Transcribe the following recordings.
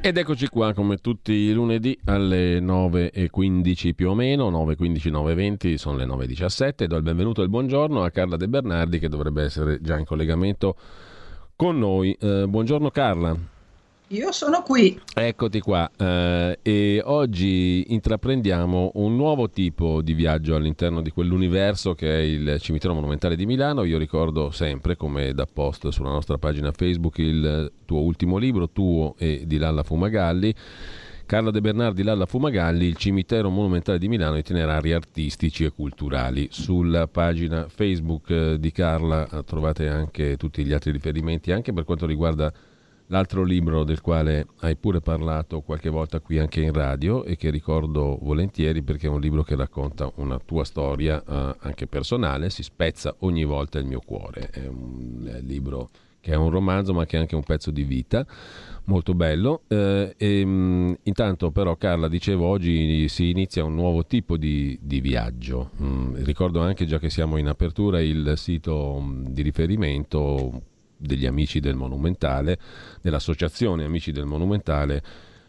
Ed eccoci qua come tutti i lunedì alle 9.15 più o meno, 9.15, 9.20, sono le 9.17. Do il benvenuto e il buongiorno a Carla De Bernardi che dovrebbe essere già in collegamento con noi. Eh, buongiorno Carla. Io sono qui. Eccoti qua eh, e oggi intraprendiamo un nuovo tipo di viaggio all'interno di quell'universo che è il cimitero monumentale di Milano. Io ricordo sempre, come da post sulla nostra pagina Facebook, il tuo ultimo libro, tuo e di Lalla Fumagalli. Carla De Bernardi Lalla Fumagalli, il cimitero monumentale di Milano, itinerari artistici e culturali. Sulla pagina Facebook eh, di Carla eh, trovate anche tutti gli altri riferimenti, anche per quanto riguarda l'altro libro del quale hai pure parlato qualche volta qui anche in radio e che ricordo volentieri perché è un libro che racconta una tua storia eh, anche personale, si spezza ogni volta il mio cuore, è un è libro che è un romanzo ma che è anche un pezzo di vita, molto bello. Eh, e, mh, intanto però Carla, dicevo, oggi si inizia un nuovo tipo di, di viaggio. Mm, ricordo anche già che siamo in apertura il sito di riferimento degli amici del Monumentale, dell'associazione Amici del Monumentale,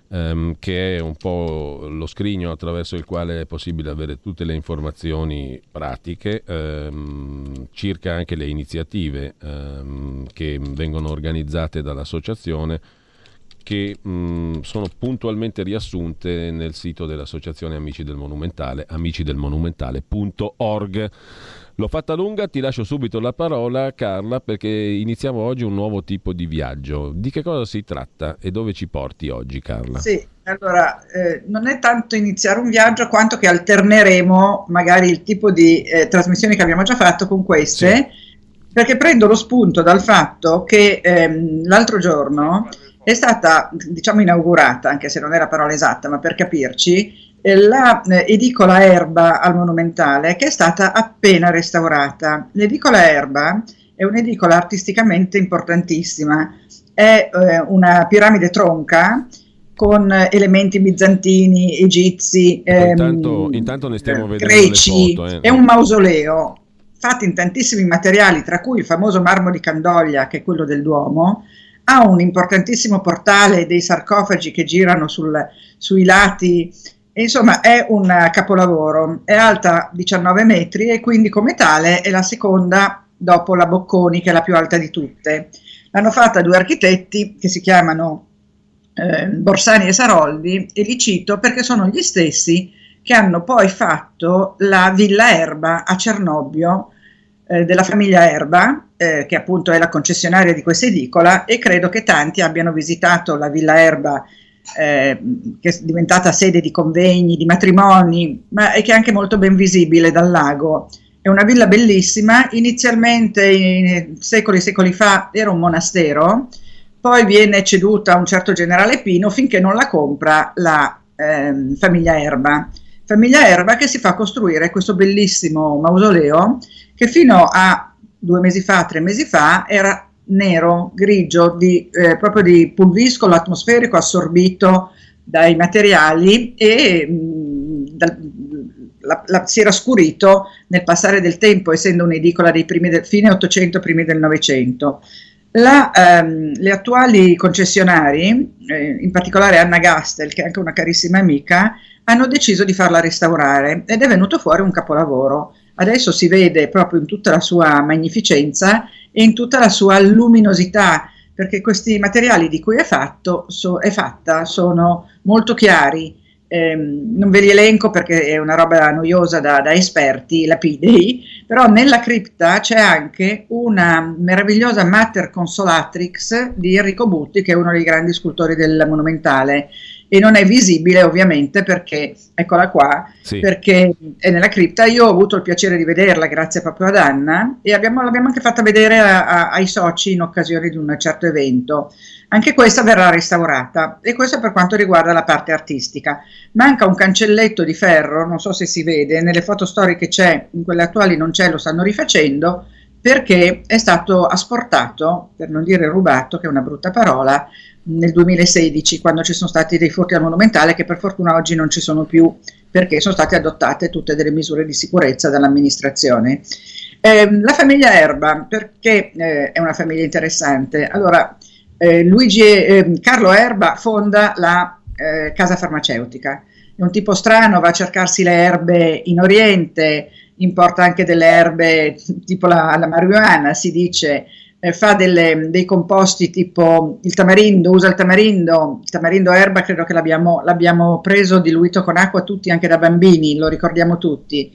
ehm, che è un po' lo scrigno attraverso il quale è possibile avere tutte le informazioni pratiche ehm, circa anche le iniziative ehm, che vengono organizzate dall'associazione che mh, sono puntualmente riassunte nel sito dell'associazione Amici del Monumentale, amicidelmonumentale.org. L'ho fatta lunga, ti lascio subito la parola Carla perché iniziamo oggi un nuovo tipo di viaggio. Di che cosa si tratta e dove ci porti oggi Carla? Sì, allora eh, non è tanto iniziare un viaggio quanto che alterneremo magari il tipo di eh, trasmissioni che abbiamo già fatto con queste, sì. perché prendo lo spunto dal fatto che ehm, l'altro giorno è stata diciamo inaugurata, anche se non è la parola esatta, ma per capirci, eh, la eh, edicola Erba al Monumentale che è stata appena restaurata. L'edicola Erba è un'edicola artisticamente importantissima, è eh, una piramide tronca con elementi bizantini, egizi, ehm, intanto, intanto ne stiamo vedendo greci, foto, eh. è un mausoleo fatto in tantissimi materiali, tra cui il famoso marmo di Candoglia, che è quello del Duomo, ha un importantissimo portale dei sarcofagi che girano sul, sui lati Insomma, è un capolavoro, è alta 19 metri e quindi come tale è la seconda dopo la Bocconi, che è la più alta di tutte. L'hanno fatta due architetti che si chiamano eh, Borsani e Saroldi e li cito perché sono gli stessi che hanno poi fatto la Villa Erba a Cernobbio eh, della famiglia Erba, eh, che appunto è la concessionaria di questa edicola e credo che tanti abbiano visitato la Villa Erba eh, che è diventata sede di convegni, di matrimoni, ma è che è anche molto ben visibile dal lago. È una villa bellissima, inizialmente in secoli e secoli fa era un monastero, poi viene ceduta a un certo generale Pino finché non la compra la eh, famiglia Erba. Famiglia Erba che si fa costruire questo bellissimo mausoleo che fino a due mesi fa, tre mesi fa era nero, grigio, di, eh, proprio di pulviscolo atmosferico assorbito dai materiali e mh, mm, da, la, la, si era scurito nel passare del tempo, essendo un'edicola dei primi del fine 800, primi del Novecento. Ehm, le attuali concessionari, eh, in particolare Anna Gastel, che è anche una carissima amica, hanno deciso di farla restaurare ed è venuto fuori un capolavoro. Adesso si vede proprio in tutta la sua magnificenza e in tutta la sua luminosità, perché questi materiali di cui è, fatto, so, è fatta sono molto chiari. Eh, non ve li elenco perché è una roba noiosa da, da esperti, lapidei, però nella cripta c'è anche una meravigliosa Mater Consolatrix di Enrico Butti, che è uno dei grandi scultori del monumentale e non è visibile ovviamente perché, eccola qua, sì. perché è nella cripta. Io ho avuto il piacere di vederla grazie proprio ad Anna e abbiamo, l'abbiamo anche fatta vedere a, a, ai soci in occasione di un certo evento. Anche questa verrà restaurata e questo per quanto riguarda la parte artistica. Manca un cancelletto di ferro, non so se si vede, nelle foto storiche c'è, in quelle attuali non c'è, lo stanno rifacendo, perché è stato asportato, per non dire rubato, che è una brutta parola, nel 2016 quando ci sono stati dei furti al monumentale che per fortuna oggi non ci sono più perché sono state adottate tutte delle misure di sicurezza dall'amministrazione. Eh, la famiglia Erba, perché eh, è una famiglia interessante? Allora, eh, Luigi, ehm, Carlo Erba fonda la eh, casa farmaceutica, è un tipo strano, va a cercarsi le erbe in Oriente, importa anche delle erbe tipo la, la marijuana, si dice, eh, fa delle, dei composti tipo il tamarindo, usa il tamarindo, il tamarindo erba credo che l'abbiamo, l'abbiamo preso diluito con acqua tutti anche da bambini, lo ricordiamo tutti.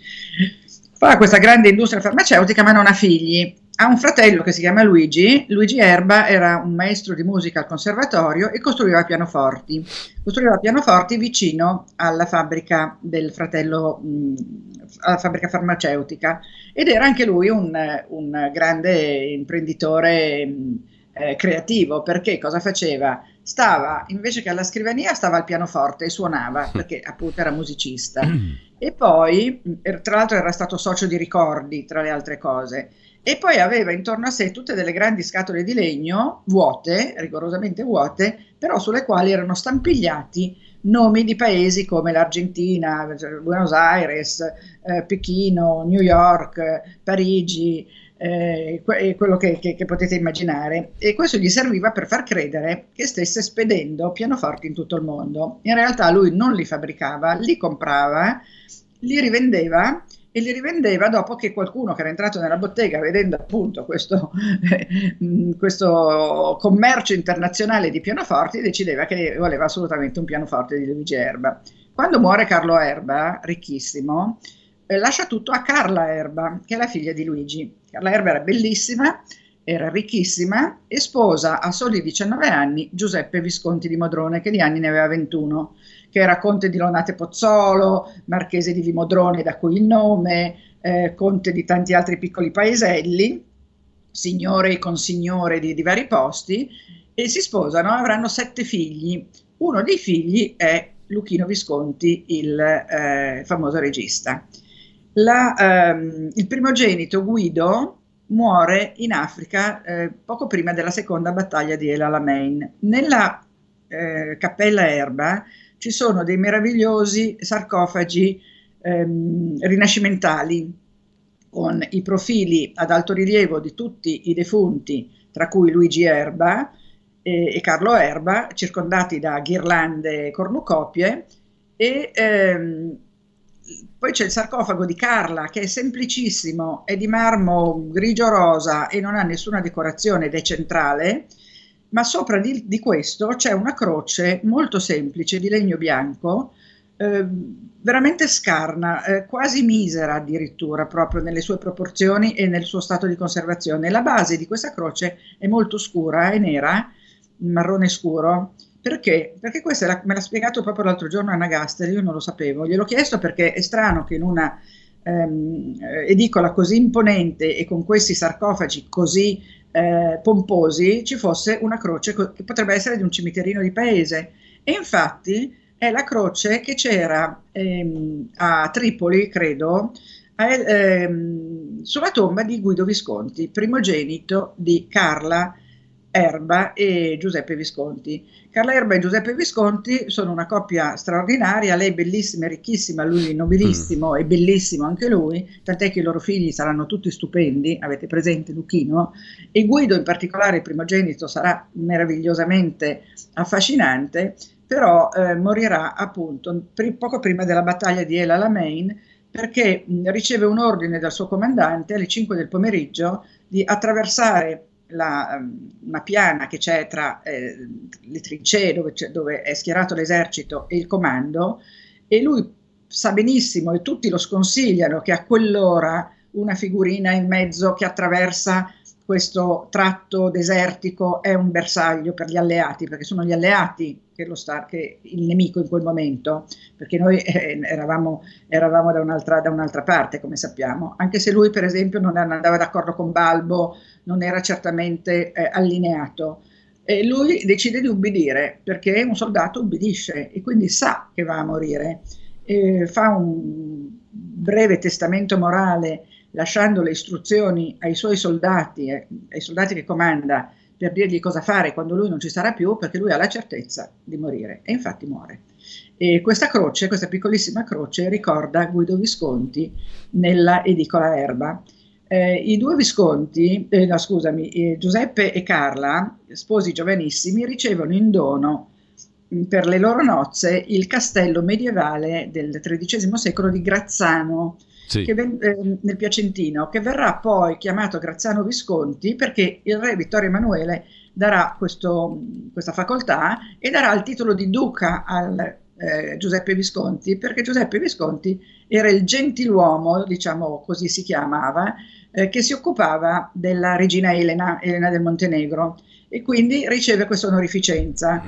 Fa questa grande industria farmaceutica ma non ha figli ha un fratello che si chiama Luigi. Luigi Erba era un maestro di musica al conservatorio e costruiva pianoforti. Costruiva pianoforti vicino alla fabbrica del fratello, mh, alla fabbrica farmaceutica ed era anche lui un, un grande imprenditore mh, eh, creativo perché cosa faceva? Stava invece che alla scrivania, stava al pianoforte e suonava perché appunto era musicista. E poi, tra l'altro, era stato socio di ricordi, tra le altre cose e poi aveva intorno a sé tutte delle grandi scatole di legno vuote, rigorosamente vuote, però sulle quali erano stampigliati nomi di paesi come l'Argentina, Buenos Aires, eh, Pechino, New York, Parigi, eh, quello che, che, che, potete immaginare. E questo gli serviva per far credere che stesse spedendo pianoforti in tutto il mondo. In realtà lui non li fabbricava, li comprava, li rivendeva e li rivendeva dopo che qualcuno che era entrato nella bottega vedendo appunto questo, eh, questo commercio internazionale di pianoforti decideva che voleva assolutamente un pianoforte di Luigi Erba. Quando muore Carlo Erba, ricchissimo, eh, lascia tutto a Carla Erba, che è la figlia di Luigi. Carla Erba era bellissima, era ricchissima e sposa a soli 19 anni Giuseppe Visconti di Modrone, che di anni ne aveva 21 che era conte di Lonate Pozzolo, marchese di Vimodrone, da cui il nome, eh, conte di tanti altri piccoli paeselli, signore e consignore di, di vari posti, e si sposano, avranno sette figli. Uno dei figli è Luchino Visconti, il eh, famoso regista. La, ehm, il primogenito Guido muore in Africa eh, poco prima della seconda battaglia di El Alamein. Nella eh, cappella Erba ci sono dei meravigliosi sarcofagi ehm, rinascimentali con i profili ad alto rilievo di tutti i defunti, tra cui Luigi Erba e, e Carlo Erba, circondati da ghirlande e cornucopie, e ehm, poi c'è il sarcofago di Carla che è semplicissimo, è di marmo grigio-rosa e non ha nessuna decorazione ed è centrale ma sopra di, di questo c'è una croce molto semplice di legno bianco, eh, veramente scarna, eh, quasi misera addirittura, proprio nelle sue proporzioni e nel suo stato di conservazione. La base di questa croce è molto scura, è nera, marrone scuro. Perché? Perché questo la, me l'ha spiegato proprio l'altro giorno Anna Gaster, io non lo sapevo. Gliel'ho chiesto perché è strano che in una ehm, edicola così imponente e con questi sarcofagi così eh, pomposi ci fosse una croce che potrebbe essere di un cimiterino di paese. E infatti è la croce che c'era ehm, a Tripoli, credo, ehm, sulla tomba di Guido Visconti, primogenito di Carla Erba e Giuseppe Visconti. Carla Erba e Giuseppe Visconti sono una coppia straordinaria, lei bellissima e ricchissima, lui nobilissimo mm. e bellissimo anche lui, tant'è che i loro figli saranno tutti stupendi, avete presente Luchino, e Guido in particolare, il primogenito, sarà meravigliosamente affascinante, però eh, morirà appunto pri- poco prima della battaglia di El Alamein perché mh, riceve un ordine dal suo comandante alle 5 del pomeriggio di attraversare la, ehm, una piana che c'è tra eh, le trincee dove, dove, è schierato l'esercito e il comando e lui sa benissimo e tutti lo sconsigliano che a quell'ora una figurina in mezzo che attraversa questo tratto desertico è un bersaglio per gli alleati, perché sono gli alleati che lo sta, che il nemico in quel momento, perché noi eh, eravamo, eravamo da, un'altra, da, un'altra, parte, come sappiamo, anche se lui per esempio non andava d'accordo con Balbo, non era certamente eh, allineato. E lui decide di ubbidire, perché un soldato ubbidisce e quindi sa che va a morire. E fa un breve testamento morale lasciando le istruzioni ai suoi soldati, eh, ai soldati che comanda, per dirgli cosa fare quando lui non ci sarà più, perché lui ha la certezza di morire. E infatti muore. E questa croce, questa piccolissima croce, ricorda Guido Visconti nella edicola Erba. Eh, I due Visconti, eh, no, scusami, eh, Giuseppe e Carla, sposi giovanissimi, ricevono in dono per le loro nozze il castello medievale del XIII secolo di Grazzano, sì. ven- eh, nel Piacentino, che verrà poi chiamato Grazzano Visconti perché il re Vittorio Emanuele darà questo, questa facoltà e darà il titolo di duca al eh, Giuseppe Visconti, perché Giuseppe Visconti era il gentiluomo, diciamo così si chiamava, eh, che si occupava della regina Elena, Elena del Montenegro, e quindi riceve questa onorificenza.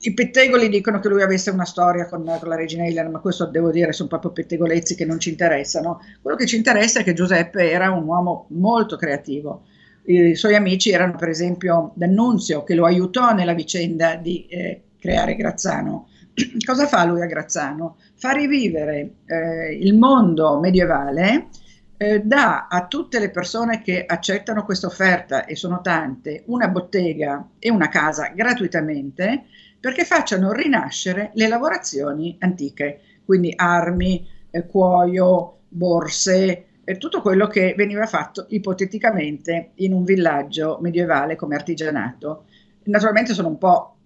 I pettegoli dicono che lui avesse una storia con, con, la regina Elena, ma questo devo dire sono proprio pettegolezzi che non ci interessano. Quello che ci interessa è che Giuseppe era un uomo molto creativo. I suoi amici erano per esempio D'Annunzio, che lo aiutò nella vicenda di eh, creare Grazzano. Cosa fa lui a Grazzano? Fa rivivere eh, il mondo medievale, eh, dà a tutte le persone che accettano questa offerta, e sono tante, una bottega e una casa gratuitamente perché facciano rinascere le lavorazioni antiche, quindi armi, eh, cuoio, borse, eh, tutto quello che veniva fatto ipoteticamente in un villaggio medievale come artigianato. Naturalmente sono un po',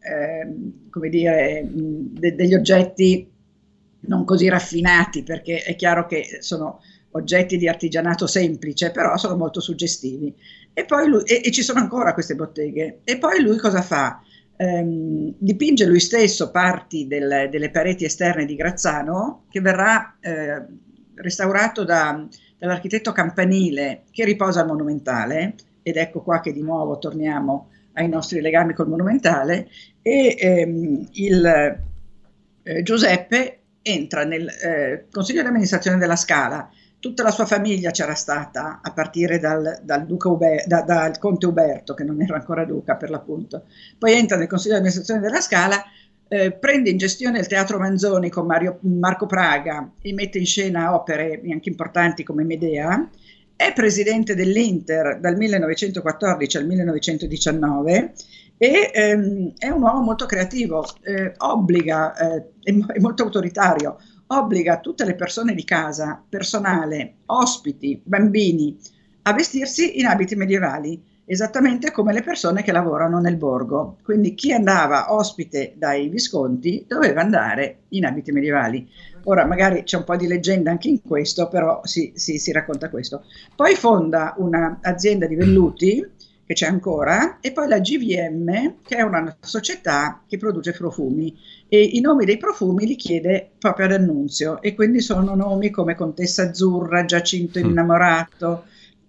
come dire, de- degli oggetti non così raffinati, perché è chiaro che sono oggetti di artigianato semplice, però sono molto suggestivi. E poi lui, e, e ci sono ancora queste botteghe. E poi lui cosa fa? ehm, dipinge lui stesso parti del, delle pareti esterne di Grazzano che verrà eh, restaurato da, dall'architetto Campanile che riposa al Monumentale ed ecco qua che di nuovo torniamo ai nostri legami col Monumentale e ehm, il eh, Giuseppe entra nel eh, Consiglio di amministrazione della Scala tutta la sua famiglia c'era stata, a partire dal, dal, Uber, da, dal, conte Uberto, che non era ancora duca per l'appunto. Poi entra nel consiglio di amministrazione della Scala, eh, prende in gestione il Teatro Manzoni con Mario, Marco Praga e mette in scena opere anche importanti come Medea. È presidente dell'Inter dal 1914 al 1919 e ehm, è un uomo molto creativo, eh, obbliga, eh, è, molto autoritario, obbliga tutte le persone di casa, personale, ospiti, bambini, a vestirsi in abiti medievali, esattamente come le persone che lavorano nel borgo. Quindi chi andava ospite dai Visconti doveva andare in abiti medievali. Ora magari c'è un po' di leggenda anche in questo, però si, si, si racconta questo. Poi fonda un'azienda di velluti che c'è ancora, e poi la GVM, che è una società che produce profumi. E i nomi dei profumi li chiede proprio ad Annunzio, e quindi sono nomi come Contessa Azzurra, Giacinto mm.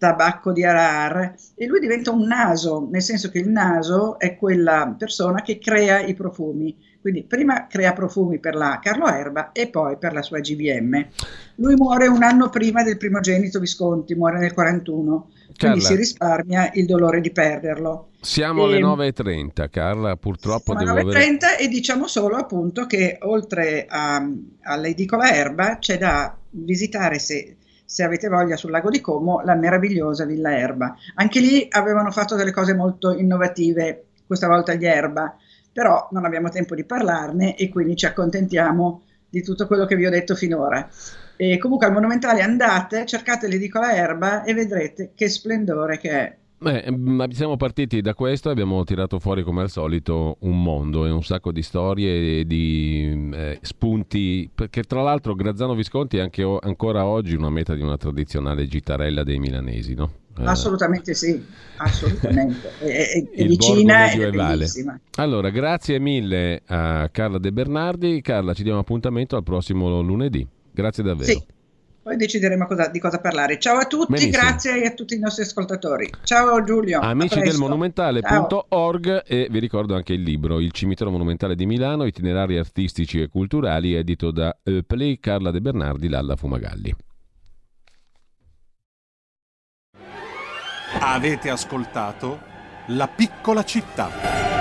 Tabacco di Arar, e lui diventa un naso, nel senso che il naso è quella persona che crea i profumi. Quindi prima crea profumi per la Carlo Erba e poi per la sua GVM. Lui muore un anno prima del primogenito Visconti, muore nel 41 quindi si risparmia il dolore di perderlo. Siamo e, alle 9.30, Carla, purtroppo devo alle 9.30 avere... e diciamo solo appunto che oltre a, all'edicola Erba c'è da visitare se, se avete voglia sul lago di Como la meravigliosa Villa Erba. Anche lì avevano fatto delle cose molto innovative, questa volta gli Erba, però non abbiamo tempo di parlarne e quindi ci accontentiamo di tutto quello che vi ho detto finora. E comunque al Monumentale andate, cercate l'edicola Erba e vedrete che splendore che è. Beh, mm, siamo partiti da questo e abbiamo tirato fuori come al solito un mondo e un sacco di storie e di mm, eh, spunti, perché tra l'altro Grazzano Visconti è anche o- ancora oggi una meta di una tradizionale gitarella dei milanesi, no? Eh. Assolutamente sì, assolutamente. È, è vicina e bellissima. Allora, grazie mille a Carla De Bernardi. Carla, ci diamo appuntamento al prossimo lunedì. Grazie davvero. Sì. Poi decideremo cosa, di cosa parlare. Ciao a tutti, Benissimo. grazie a tutti i nostri ascoltatori. Ciao Giulio. Amici del monumentale.org e vi ricordo anche il libro Il cimitero monumentale di Milano, itinerari artistici e culturali, edito da Play Carla De Bernardi, Lalla Fumagalli. Avete ascoltato La piccola città.